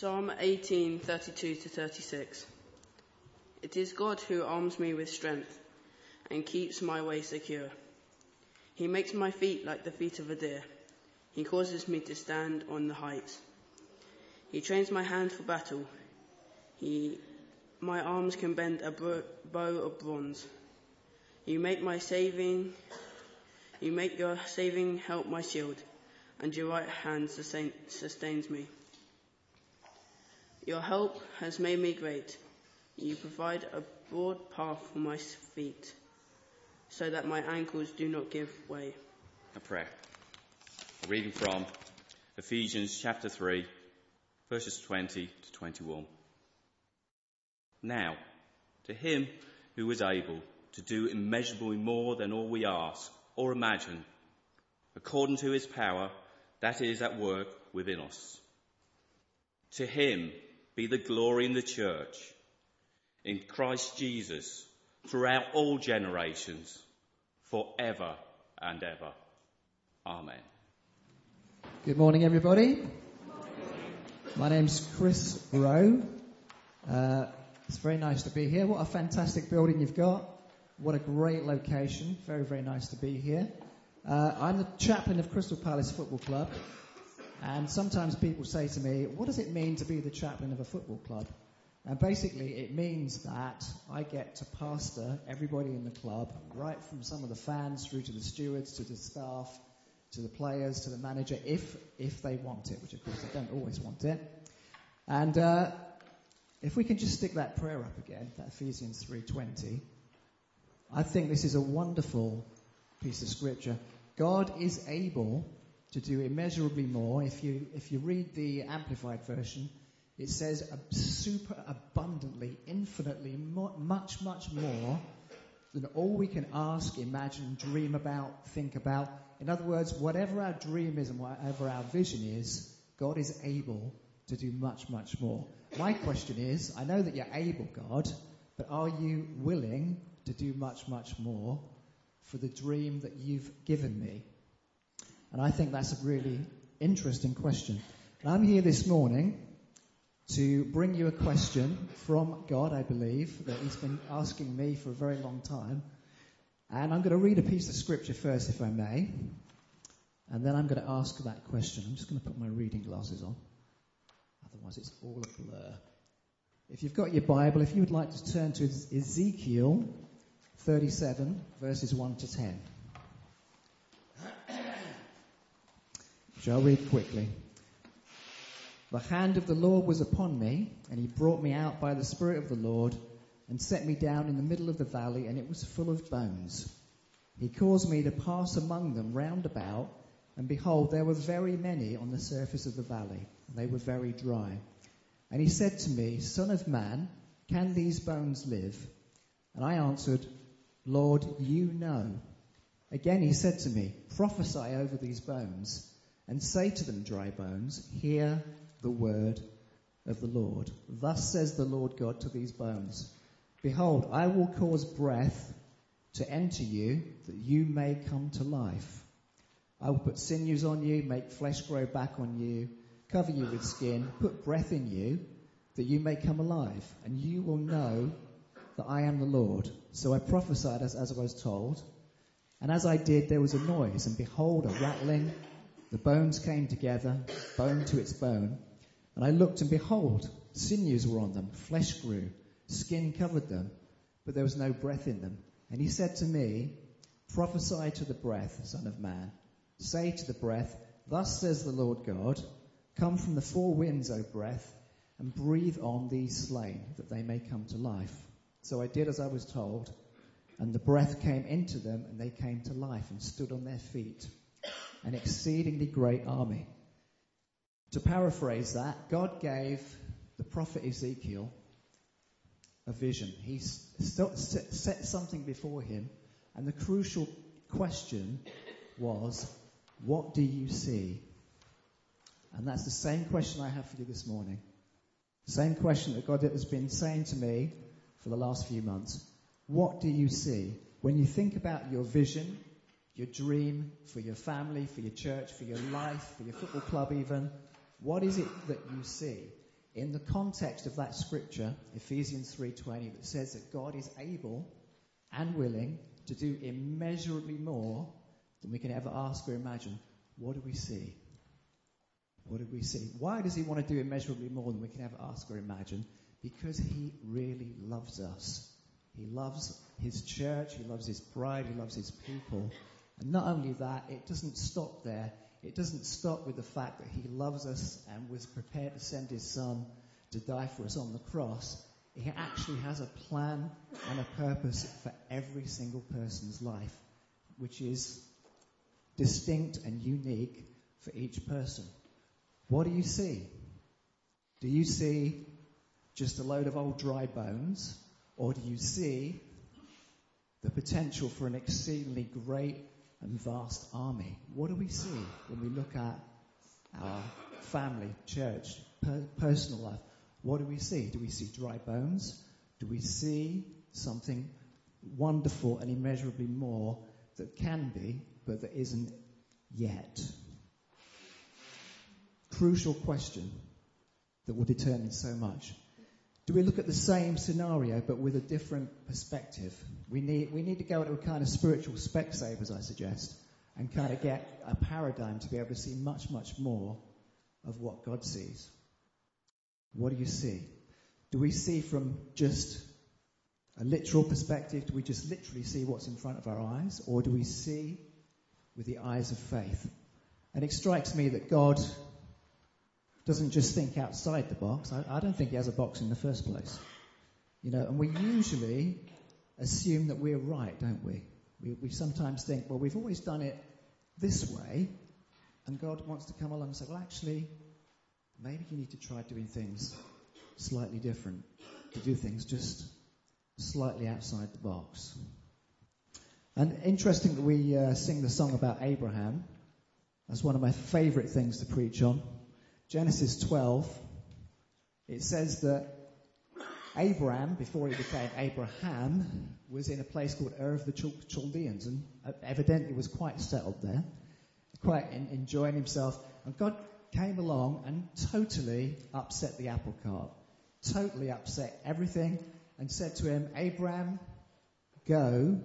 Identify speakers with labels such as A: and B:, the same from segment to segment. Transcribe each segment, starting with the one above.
A: Psalm 18, 32 to 36. It is God who arms me with strength and keeps my way secure. He makes my feet like the feet of a deer. He causes me to stand on the heights. He trains my hand for battle. He, my arms can bend a bow of bronze. You make my saving, you make your saving help my shield, and your right hand sustain, sustains me. Your help has made me great. You provide a broad path for my feet, so that my ankles do not give way.
B: A prayer. A reading from Ephesians chapter 3, verses 20 to 21. Now, to him who is able to do immeasurably more than all we ask or imagine, according to his power that is at work within us. To him be the glory in the church, in Christ Jesus, throughout all generations, forever and ever. Amen.
C: Good morning, everybody. My name's Chris Rowe. Uh, it's very nice to be here. What a fantastic building you've got. What a great location. Very, very nice to be here. Uh, I'm the chaplain of Crystal Palace Football Club. And sometimes people say to me, what does it mean to be the chaplain of a football club? And basically, it means that I get to pastor everybody in the club, right from some of the fans through to the stewards, to the staff, to the players, to the manager, if if they want it, which of course they don't always want it. And uh, if we can just stick that prayer up again, that Ephesians 3:20, I think this is a wonderful piece of scripture. God is able to do immeasurably more. If you, if you read the Amplified Version, it says super abundantly, infinitely, much, much more than all we can ask, imagine, dream about, think about. In other words, whatever our dream is and whatever our vision is, God is able to do much, much more. My question is, I know that you're able, God, but are you willing to do much, much more for the dream that you've given me? And I think that's a really interesting question. And I'm here this morning to bring you a question from God, I believe, that He's been asking me for a very long time. And I'm going to read a piece of scripture first, if I may. And then I'm going to ask that question. I'm just going to put my reading glasses on. Otherwise, it's all a blur. If you've got your Bible, if you would like to turn to Ezekiel 37, verses 1 to 10. I'll read quickly. The hand of the Lord was upon me, and he brought me out by the Spirit of the Lord, and set me down in the middle of the valley, and it was full of bones. He caused me to pass among them round about, and behold, there were very many on the surface of the valley, and they were very dry. And he said to me, Son of man, can these bones live? And I answered, Lord, you know. Again he said to me, Prophesy over these bones and say to them, dry bones, hear the word of the Lord. Thus says the Lord God to these bones, Behold, I will cause breath to enter you, that you may come to life. I will put sinews on you, make flesh grow back on you, cover you with skin, put breath in you, that you may come alive, and you will know that I am the Lord. So I prophesied as, as I was told, and as I did, there was a noise, and behold, a rattling the bones came together, bone to its bone. And I looked, and behold, sinews were on them, flesh grew, skin covered them, but there was no breath in them. And he said to me, Prophesy to the breath, Son of Man. Say to the breath, Thus says the Lord God, Come from the four winds, O breath, and breathe on these slain, that they may come to life. So I did as I was told, and the breath came into them, and they came to life and stood on their feet an exceedingly great army. To paraphrase that, God gave the prophet Ezekiel a vision. He set something before him, and the crucial question was, What do you see? And that's the same question I have for you this morning. Same question that God has been saying to me for the last few months. What do you see? When you think about your vision, your dream, for your family, for your church, for your life, for your football club even. What is it that you see? in the context of that scripture, Ephesians 3:20, that says that God is able and willing to do immeasurably more than we can ever ask or imagine, what do we see? What do we see? Why does he want to do immeasurably more than we can ever ask or imagine? Because he really loves us. He loves his church, he loves his bride, he loves his people. And not only that, it doesn't stop there. It doesn't stop with the fact that he loves us and was prepared to send his son to die for us on the cross. He actually has a plan and a purpose for every single person's life, which is distinct and unique for each person. What do you see? Do you see just a load of old dry bones? Or do you see the potential for an exceedingly great and vast army? What do we see when we look at our family, church, per- personal life? What do we see? Do we see dry bones? Do we see something wonderful and immeasurably more that can be, but that isn't yet? Crucial question that will determine so much. Do we look at the same scenario but with a different perspective? We need, we need to go to a kind of spiritual Specsavers, I suggest, and kind of get a paradigm to be able to see much, much more of what God sees. What do you see? Do we see from just a literal perspective? Do we just literally see what's in front of our eyes? Or do we see with the eyes of faith? And it strikes me that God doesn't just think outside the box. I, I don't think he has a box in the first place. You know, and we usually assume that we're right, don't we? we? We sometimes think, well, we've always done it this way, and God wants to come along and say, well, actually, maybe you need to try doing things slightly different, to do things just slightly outside the box. And interesting that we uh, sing the song about Abraham. That's one of my favourite things to preach on. Genesis 12, it says that Abraham, before he became Abraham, was in a place called Ur of the Chaldeans and evidently was quite settled there, quite enjoying himself. And God came along and totally upset the apple cart, totally upset everything, and said to him, Abraham, go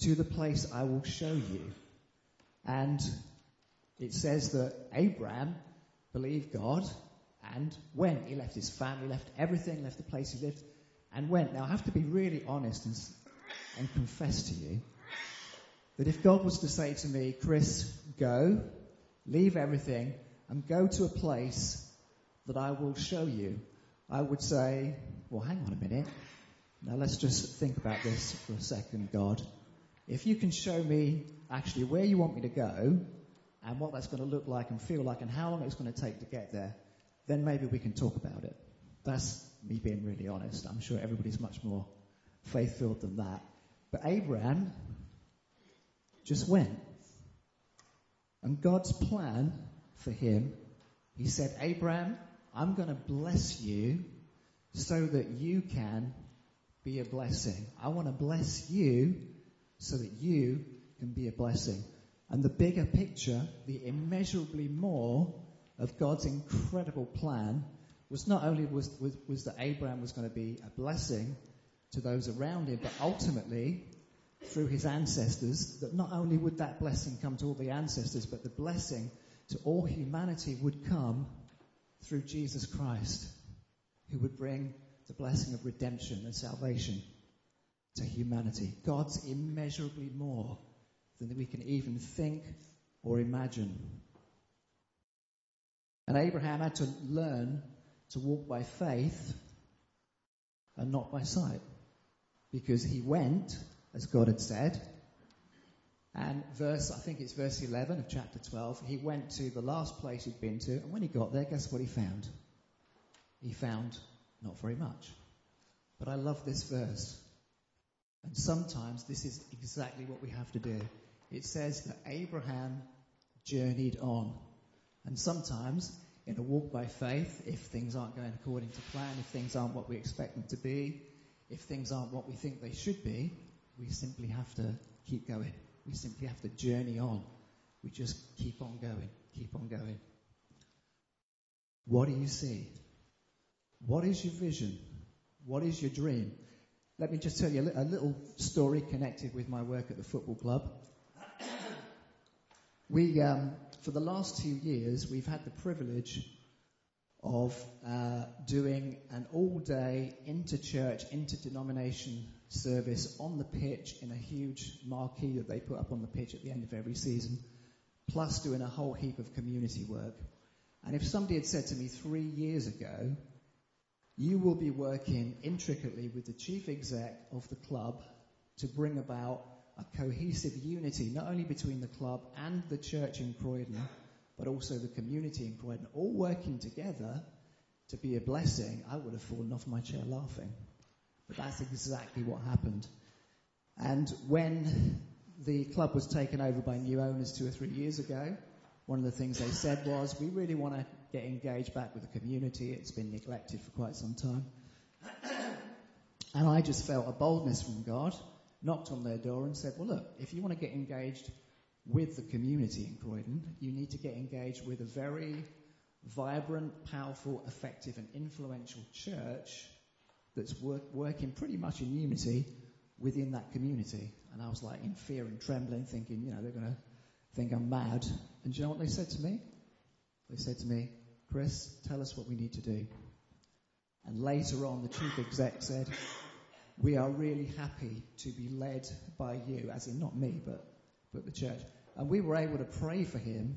C: to the place I will show you. And it says that Abraham believed God and went. He left his family, left everything, left the place he lived, and went. Now, I have to be really honest and, and confess to you that if God was to say to me, Chris, go, leave everything, and go to a place that I will show you, I would say, well, hang on a minute. Now, let's just think about this for a second, God. If you can show me actually where you want me to go, and what that's going to look like and feel like and how long it's going to take to get there, then maybe we can talk about it. That's me being really honest. I'm sure everybody's much more faith filled than that. But Abraham just went. And God's plan for him, he said, Abraham, I'm going to bless you so that you can be a blessing. I want to bless you so that you can be a blessing. And the bigger picture, the immeasurably more of God's incredible plan, was not only was, was, was that Abraham was going to be a blessing to those around him, but ultimately, through his ancestors, that not only would that blessing come to all the ancestors, but the blessing to all humanity would come through Jesus Christ, who would bring the blessing of redemption and salvation to humanity. God's immeasurably more than we can even think or imagine. And Abraham had to learn to walk by faith and not by sight. Because he went, as God had said, and verse, I think it's verse 11 of chapter 12, he went to the last place he'd been to, and when he got there, guess what he found? He found not very much. But I love this verse. And sometimes this is exactly what we have to do it says that Abraham journeyed on. And sometimes, in a walk by faith, if things aren't going according to plan, if things aren't what we expect them to be, if things aren't what we think they should be, we simply have to keep going. We simply have to journey on. We just keep on going, keep on going. What do you see? What is your vision? What is your dream? Let me just tell you a little story connected with my work at the football club. We, um, for the last two years, we've had the privilege of uh, doing an all-day inter-church, inter-denomination service on the pitch in a huge marquee that they put up on the pitch at the end of every season, plus doing a whole heap of community work. And if somebody had said to me three years ago, you will be working intricately with the chief exec of the club to bring about a cohesive unity, not only between the club and the church in Croydon, but also the community in Croydon, all working together to be a blessing, I would have fallen off my chair laughing. But that's exactly what happened. And when the club was taken over by new owners two or three years ago, one of the things they said was, we really want to get engaged back with the community. It's been neglected for quite some time. and I just felt a boldness from God, knocked on their door and said, well look, if you want to get engaged with the community in Croydon, you need to get engaged with a very vibrant, powerful, effective, and influential church that's work, working pretty much in unity within that community. And I was like in fear and trembling, thinking, you know, they're going to think I'm mad. And do you know what they said to me? They said to me, Chris, tell us what we need to do. And later on, the chief exec said, we are really happy to be led by you, as in not me, but, but the church. And we were able to pray for him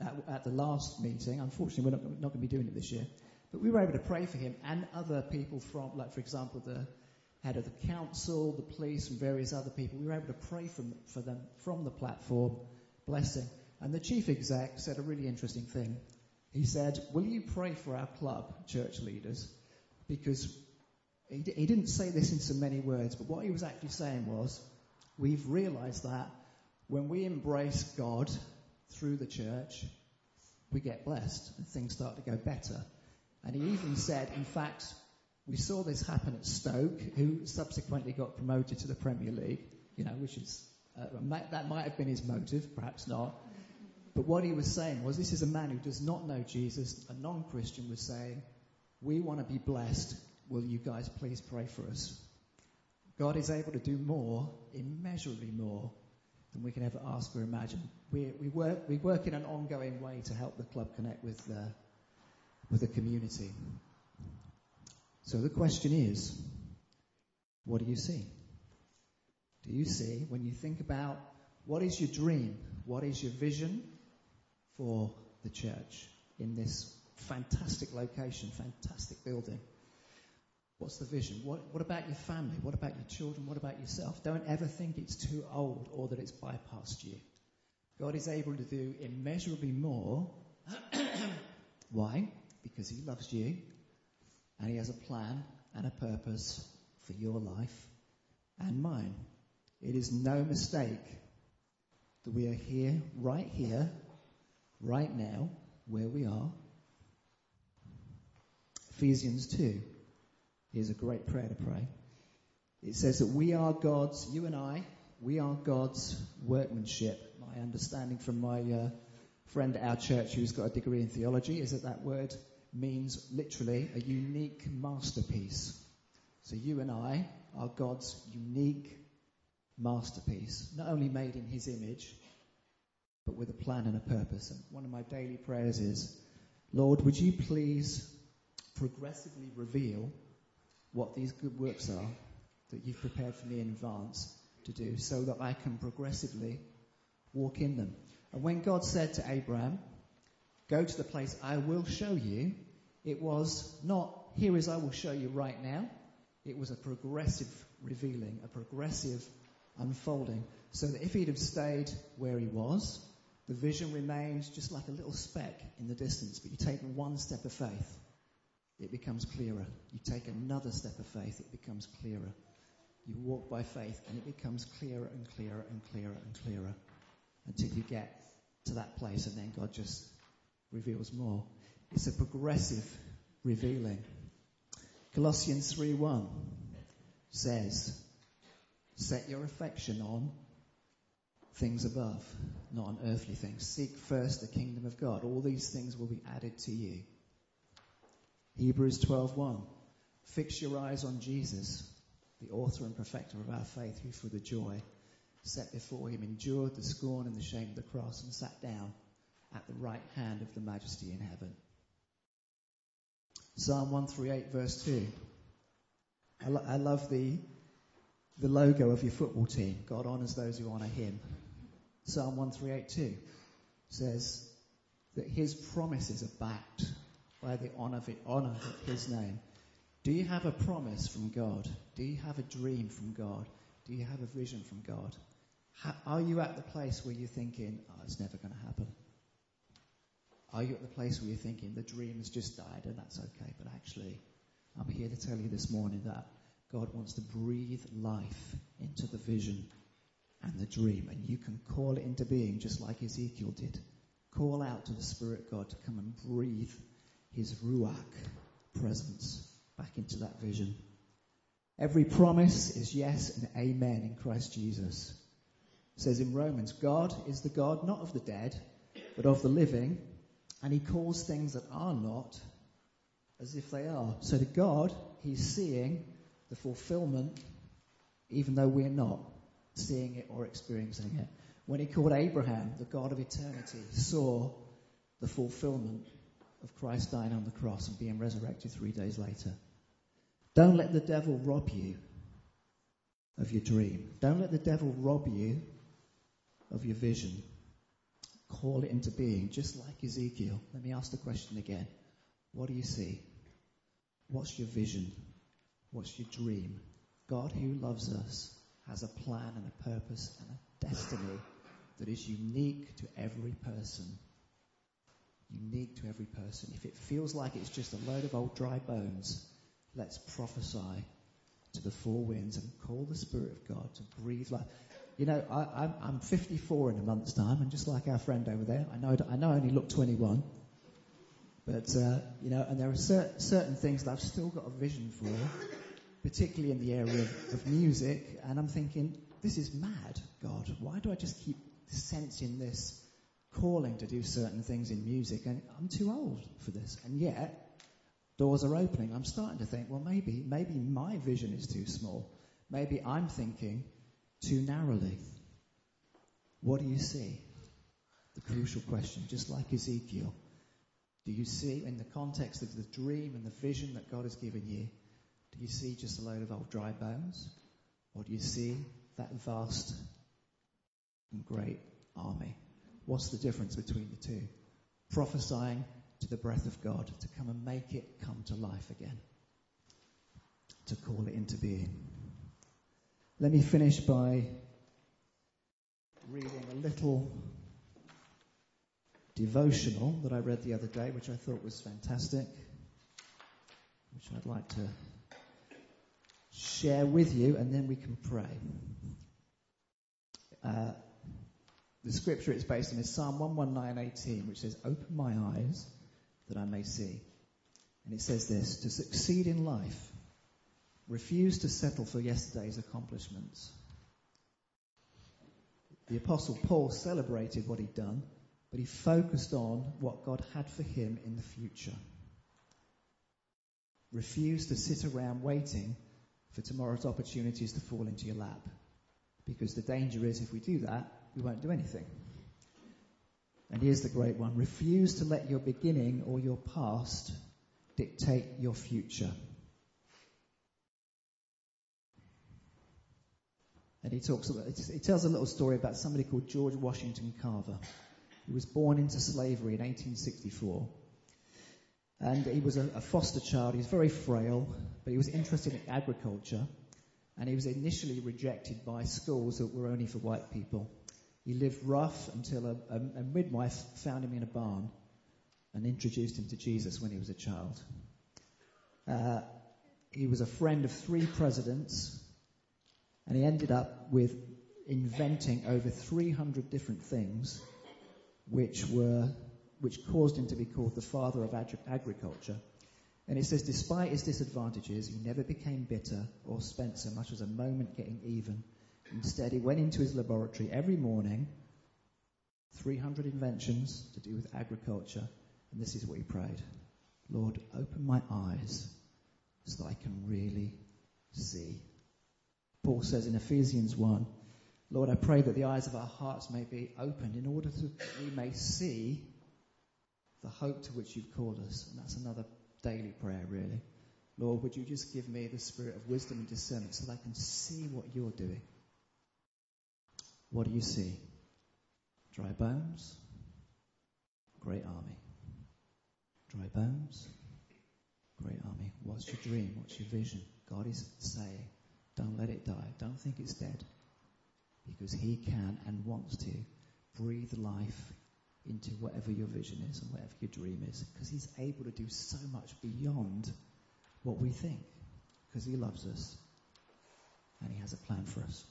C: at, at the last meeting. Unfortunately, we're not, not going to be doing it this year. But we were able to pray for him and other people from, like, for example, the head of the council, the police, and various other people. We were able to pray from, for them from the platform, blessing. And the chief exec said a really interesting thing. He said, Will you pray for our club, church leaders? Because he, he didn't say this in so many words, but what he was actually saying was, We've realized that when we embrace God through the church, we get blessed and things start to go better. And he even said, in fact, we saw this happen at Stoke, who subsequently got promoted to the Premier League, you know, which is, uh, that might have been his motive, perhaps not. But what he was saying was, this is a man who does not know Jesus, a non-Christian was saying, we want to be blessed. Will you guys please pray for us? God is able to do more, immeasurably more, than we can ever ask or imagine. We, we, work, we work in an ongoing way to help the club connect with, uh, with the community. So the question is, what do you see? Do you see, when you think about what is your dream, what is your vision for the church in this fantastic location, fantastic building? What's the vision? What, what about your family? What about your children? What about yourself? Don't ever think it's too old or that it's bypassed you. God is able to do immeasurably more. Why? Because He loves you and He has a plan and a purpose for your life and mine. It is no mistake that we are here, right here, right now, where we are. Ephesians 2. Here's a great prayer to pray. It says that we are God's, you and I, we are God's workmanship. My understanding from my uh, friend at our church who's got a degree in theology is that that word means literally a unique masterpiece. So you and I are God's unique masterpiece, not only made in His image, but with a plan and a purpose. And one of my daily prayers is, Lord, would you please progressively reveal what these good works are that you've prepared for me in advance to do so that I can progressively walk in them. And when God said to Abraham, go to the place I will show you, it was not, here is I will show you right now. It was a progressive revealing, a progressive unfolding. So that if he'd have stayed where he was, the vision remains just like a little speck in the distance, but you take one step of faith it becomes clearer. You take another step of faith, it becomes clearer. You walk by faith, and it becomes clearer and clearer and clearer and clearer until you get to that place, and then God just reveals more. It's a progressive revealing. Colossians 3:1 says, "Set your affection on things above, not on earthly things. Seek first the kingdom of God. All these things will be added to you." Hebrews 12:1. Fix your eyes on Jesus, the author and perfecter of our faith, who for the joy set before him endured the scorn and the shame of the cross and sat down at the right hand of the majesty in heaven. Psalm 138 verse 2. I, lo- I love the, the logo of your football team. God honors those who honor him. Psalm 1382 says that his promises are backed by the honor of, it, honor of his name. Do you have a promise from God? Do you have a dream from God? Do you have a vision from God? How, are you at the place where you're thinking, oh, it's never going to happen? Are you at the place where you're thinking the dream has just died and that's okay? But actually, I'm here to tell you this morning that God wants to breathe life into the vision and the dream, and you can call it into being just like Ezekiel did. Call out to the Spirit God to come and breathe His Ruach presence back into that vision. Every promise is yes and amen in Christ Jesus. It says in Romans, God is the God not of the dead, but of the living, and he calls things that are not as if they are. So to God, he's seeing the fulfillment even though we're not seeing it or experiencing it. When he called Abraham, the God of eternity, saw the fulfillment of Christ dying on the cross and being resurrected three days later. Don't let the devil rob you of your dream. Don't let the devil rob you of your vision. Call it into being, just like Ezekiel. Let me ask the question again. What do you see? What's your vision? What's your dream? God, who loves us, has a plan and a purpose and a destiny that is unique to every person. Unique to every person. If it feels like it's just a load of old dry bones, let's prophesy to the four winds and call the Spirit of God to breathe life. You know, I, am 54 in a month's time, and just like our friend over there, I know I know I only look 21, but uh, you know, and there are cer- certain things that I've still got a vision for, particularly in the area of, of music, and I'm thinking, this is mad, God. Why do I just keep sensing this calling to do certain things in music? And I'm too old for this, and yet doors are opening. I'm starting to think, well, maybe maybe my vision is too small. Maybe I'm thinking too narrowly. What do you see? The crucial question, just like Ezekiel. Do you see, in the context of the dream and the vision that God has given you, do you see just a load of old dry bones? Or do you see that vast and great army? What's the difference between the two? Prophesying to the breath of God to come and make it come to life again, to call it into being. Let me finish by reading a little devotional that I read the other day, which I thought was fantastic, which I'd like to share with you, and then we can pray. Uh, the scripture it's based on is Psalm 119:18, which says, "Open my eyes that I may see." And it says this: To succeed in life, refuse to settle for yesterday's accomplishments. The Apostle Paul celebrated what he'd done, but he focused on what God had for him in the future. Refuse to sit around waiting for tomorrow's opportunities to fall into your lap. Because the danger is if we do that, we won't do anything. And here's the great one refuse to let your beginning or your past dictate your future. And he talks about, he tells a little story about somebody called George Washington Carver. He was born into slavery in 1864. And he was a, a foster child. He was very frail, but he was interested in agriculture. And he was initially rejected by schools that were only for white people. He lived rough until a, a, a midwife found him in a barn and introduced him to Jesus when he was a child. Uh, he was a friend of three presidents and he ended up with inventing over 300 different things which were which caused him to be called the father of ag- agriculture. And it says, despite his disadvantages, he never became bitter or spent so much as a moment getting even. Instead, he went into his laboratory every morning, 300 inventions to do with agriculture, and this is what he prayed Lord, open my eyes so that I can really see. Paul says in Ephesians 1, Lord, I pray that the eyes of our hearts may be opened in order that we may see the hope to which you've called us. And that's another daily prayer, really. Lord, would you just give me the spirit of wisdom and discernment so that I can see what you're doing? What do you see? Dry bones? Great army. Dry bones? Great army. What's your dream? What's your vision? God is saying, don't let it die. Don't think it's dead. Because He can and wants to breathe life into whatever your vision is and whatever your dream is. Because He's able to do so much beyond what we think. Because He loves us and He has a plan for us.